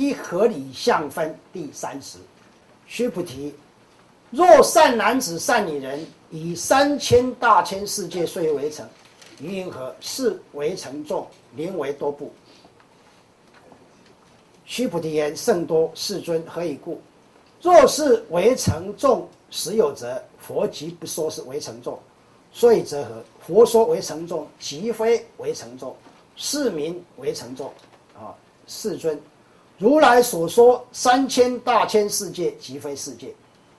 一合理相分第三十，须菩提，若善男子、善女人，以三千大千世界岁为成，于云何？是为成众，名为多部。须菩提言：甚多，世尊，何以故？若是为成众，实有则，佛即不说是为成众。所以则何？佛说为成众，即非为成众，是名为成众。啊，世尊，如来所说三千大千世界，即非世界，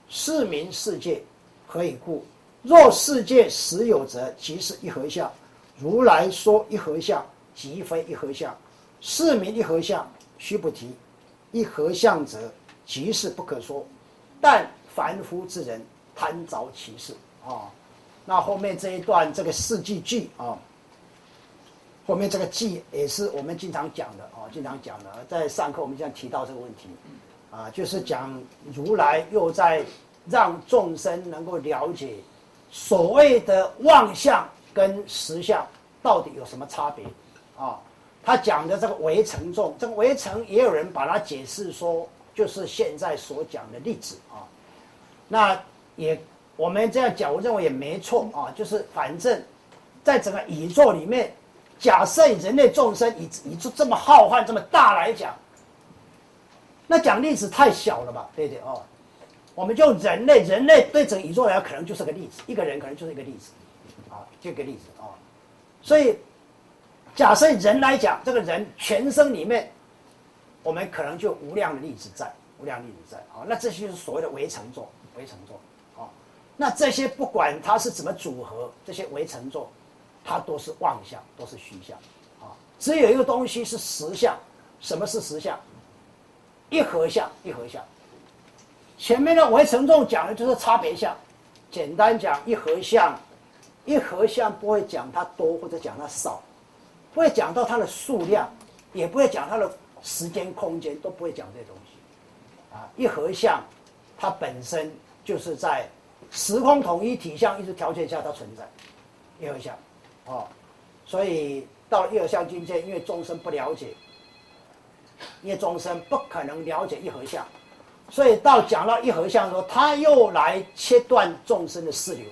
是名世界。何以故？若世界实有者，即是一合相。如来说一合相，即非一合相，是名一合相。须菩提，一合相者，即是不可说。但凡夫之人贪着其事啊。那后面这一段这个四句句啊，后面这个记也是我们经常讲的啊，经常讲的，在上课我们经常提到这个问题啊，就是讲如来又在让众生能够了解所谓的妄相跟实相到底有什么差别啊。他讲的这个围城众，这个围城也有人把它解释说，就是现在所讲的例子啊。那也我们这样讲，我认为也没错啊。就是反正，在整个宇宙里面，假设人类众生以以这这么浩瀚、这么大来讲，那讲例子太小了吧？对不对哦？我们就人类，人类对整个宇宙来讲，可能就是个例子，一个人可能就是一个例子，啊，这个例子啊，所以。假设人来讲，这个人全身里面，我们可能就无量的粒子在，无量粒子在啊。那这些就是所谓的围城座，围城座啊。那这些不管它是怎么组合，这些围城座，它都是妄相，都是虚相啊。只有一个东西是实相，什么是实相？一合相，一合相。前面的围城众讲的就是差别相，简单讲一合相，一合相不会讲它多或者讲它少。不会讲到它的数量，也不会讲它的时间、空间，都不会讲这些东西。啊，一合相，它本身就是在时空统一体相一直条件下它存在。一合相，哦，所以到一合相境界，因为众生不了解，因为众生不可能了解一合相，所以到讲到一合相的时候，他又来切断众生的四流，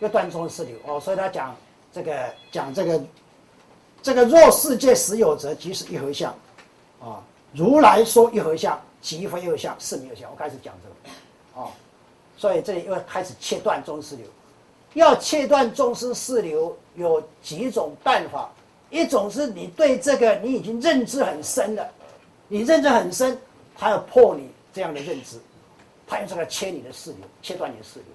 又断众生四流。哦，所以他讲这个，讲这个。这个若世界实有则，即是一合相，啊，如来说一合相，即非一合相，是没有相。我开始讲这个，啊，所以这里又开始切断中四流，要切断中生四流有几种办法，一种是你对这个你已经认知很深了，你认知很深，他要破你这样的认知，他用这个切你的四流，切断你的四流；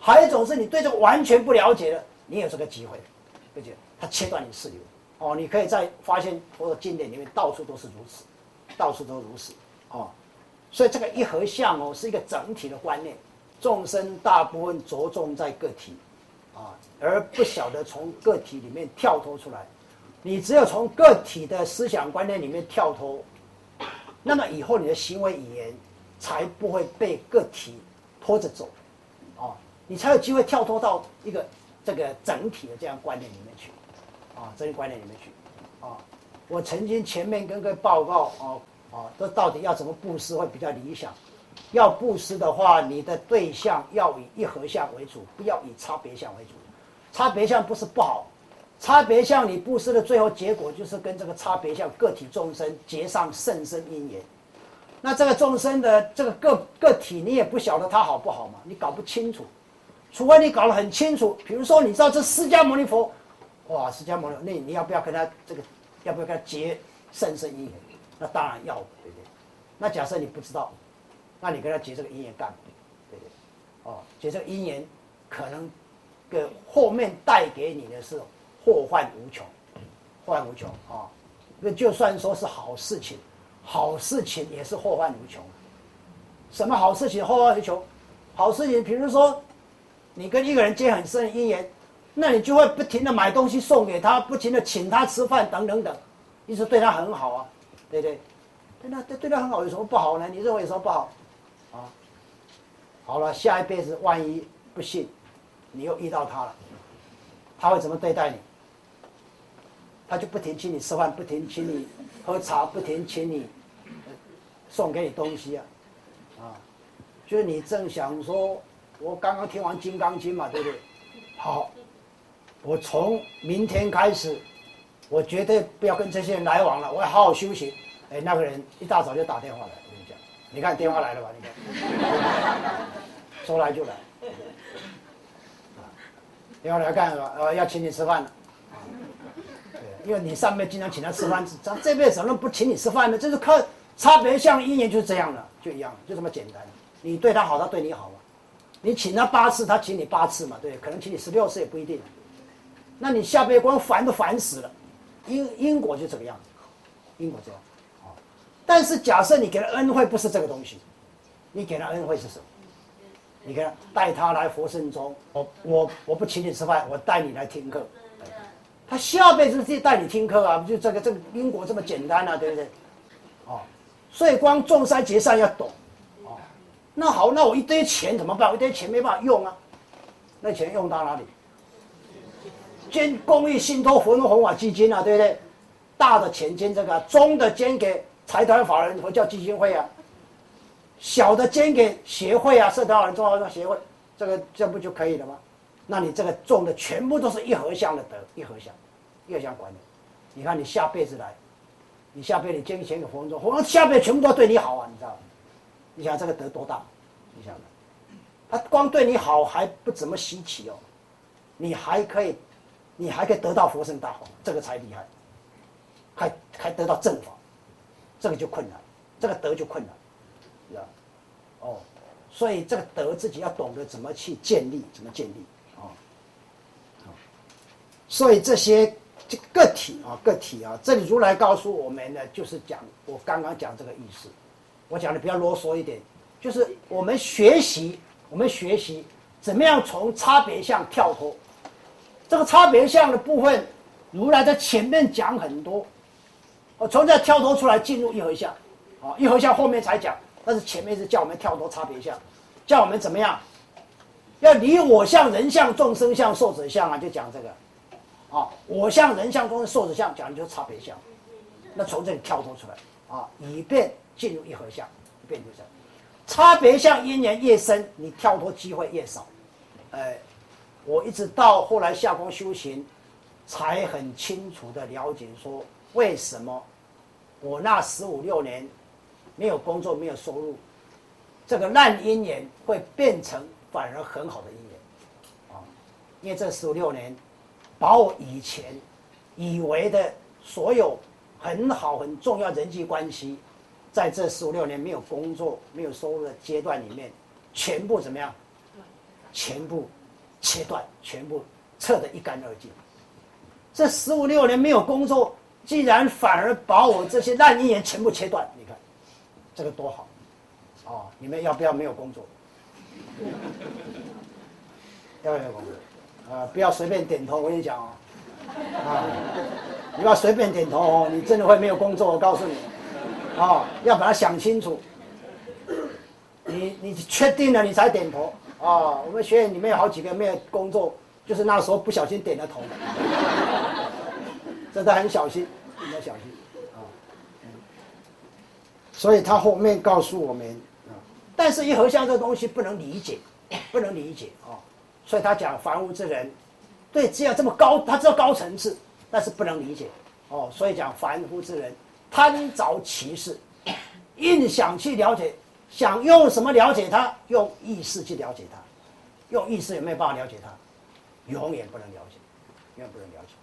还有一种是你对这个完全不了解的，你有这个机会，而且他切断你四流。哦，你可以在发现佛的经典里面，到处都是如此，到处都如此，哦，所以这个一合相哦，是一个整体的观念。众生大部分着重在个体，啊，而不晓得从个体里面跳脱出来。你只有从个体的思想观念里面跳脱，那么以后你的行为语言才不会被个体拖着走，哦，你才有机会跳脱到一个这个整体的这样观念里面去。啊，这些观念里面去，啊，我曾经前面跟各位报告，哦，啊，这到底要怎么布施会比较理想？要布施的话，你的对象要以一合相为主，不要以差别相为主。差别相不是不好，差别相你布施的最后结果就是跟这个差别相个体众生结上甚深因缘。那这个众生的这个个个体，你也不晓得他好不好嘛？你搞不清楚，除非你搞得很清楚。比如说，你知道这释迦牟尼佛。哇，释迦牟尼，那你要不要跟他这个，要不要跟他结甚深因缘？那当然要，对不对？那假设你不知道，那你跟他结这个姻缘干嘛？对对？哦，结这个姻缘，可能个后面带给你的是祸患无穷，祸患无穷啊！那就算说是好事情，好事情也是祸患无穷。什么好事情祸患无穷？好事情，比如说你跟一个人结很深的姻缘。那你就会不停的买东西送给他，不停的请他吃饭等等等，一直对他很好啊，对不对？对他对对他很好有什么不好呢？你认为有什么不好？啊，好了，下一辈子万一不幸，你又遇到他了，他会怎么对待你？他就不停请你吃饭，不停请你喝茶，不停请你送给你东西啊，啊，就是你正想说，我刚刚听完《金刚经》嘛，对不对？好，我从明天开始，我绝对不要跟这些人来往了，我要好好修行。哎，那个人一大早就打电话来，你，看电话来了吧？你看，说来就来，啊，电话来干什么？呃，要请你吃饭了。因为你上面经常请他吃饭，咱这辈子怎么能不请你吃饭呢？就是靠差别像一年就是这样的，就一样，就这么简单。你对他好，他对你好嘛。你请他八次，他请你八次嘛，对，可能请你十六次也不一定。那你下辈光烦都烦死了，因因果就这个样子，因果这样。但是假设你给他恩惠不是这个东西，你给他恩惠是什么？你看带他来佛圣中，我我我不请你吃饭，我带你来听课。他下辈子是带你听课啊，就这个这个因果这么简单啊，对不对？哦，所以光众山结善要懂，哦，那好，那我一堆钱怎么办？一堆钱没办法用啊，那钱用到哪里？捐公益信托佛陀弘法基金啊，对不对？大的钱捐这个，中的捐给财团法人佛教基金会啊，小的捐给协会啊，社团法人中华协会，这个这不就可以了吗？那你这个种的全部都是一合相的德，一合相，一合相管理。你看你下辈子来，你下辈子捐钱给佛中，佛下辈子全部都对你好啊，你知道吗？你想这个德多大？你想，他光对你好还不怎么稀奇哦，你还可以，你还可以得到佛圣大法，这个才厉害，还还得到正法，这个就困难，这个德就困难，知道哦，所以这个德自己要懂得怎么去建立，怎么建立啊。所以这些个体啊，个体啊，这里如来告诉我们呢，就是讲我刚刚讲这个意思。我讲的比较啰嗦一点，就是我们学习，我们学习怎么样从差别相跳脱。这个差别相的部分，如来在前面讲很多，我从这跳脱出来进入一合相，啊，一合相后面才讲，但是前面是叫我们跳脱差别相，叫我们怎么样，要离我相、人相、众生相、寿者相啊，就讲这个。啊，我相、人相、中的寿者相，讲的就是差别相。那从这里跳脱出来啊，以便进入一合相，以便就是差别相因缘越深，你跳脱机会越少。哎，我一直到后来下功修行，才很清楚的了解说，为什么我那十五六年没有工作、没有收入，这个烂姻缘会变成反而很好的姻缘啊，因为这十五六年。把我以前以为的所有很好很重要人际关系，在这十五六年没有工作、没有收入的阶段里面，全部怎么样？全部切断，全部撤得一干二净。这十五六年没有工作，既然反而把我这些烂姻缘全部切断。你看，这个多好！哦，你们要不要没有工作？要不要工作？啊，不要随便点头，我跟你讲哦，啊，你不要随便点头哦，你真的会没有工作，我告诉你，啊，要把它想清楚，你你确定了你才点头啊。我们学院里面有好几个没有工作，就是那时候不小心点了头，这都很小心，你要小心啊。所以他后面告诉我们啊，但是一合相这东西不能理解，不能理解啊。所以他讲凡夫之人，对只有这么高，他知道高层次，但是不能理解，哦，所以讲凡夫之人贪着其事，硬想去了解，想用什么了解他？用意识去了解他，用意识有没有办法了解他？永远不能了解，永远不能了解！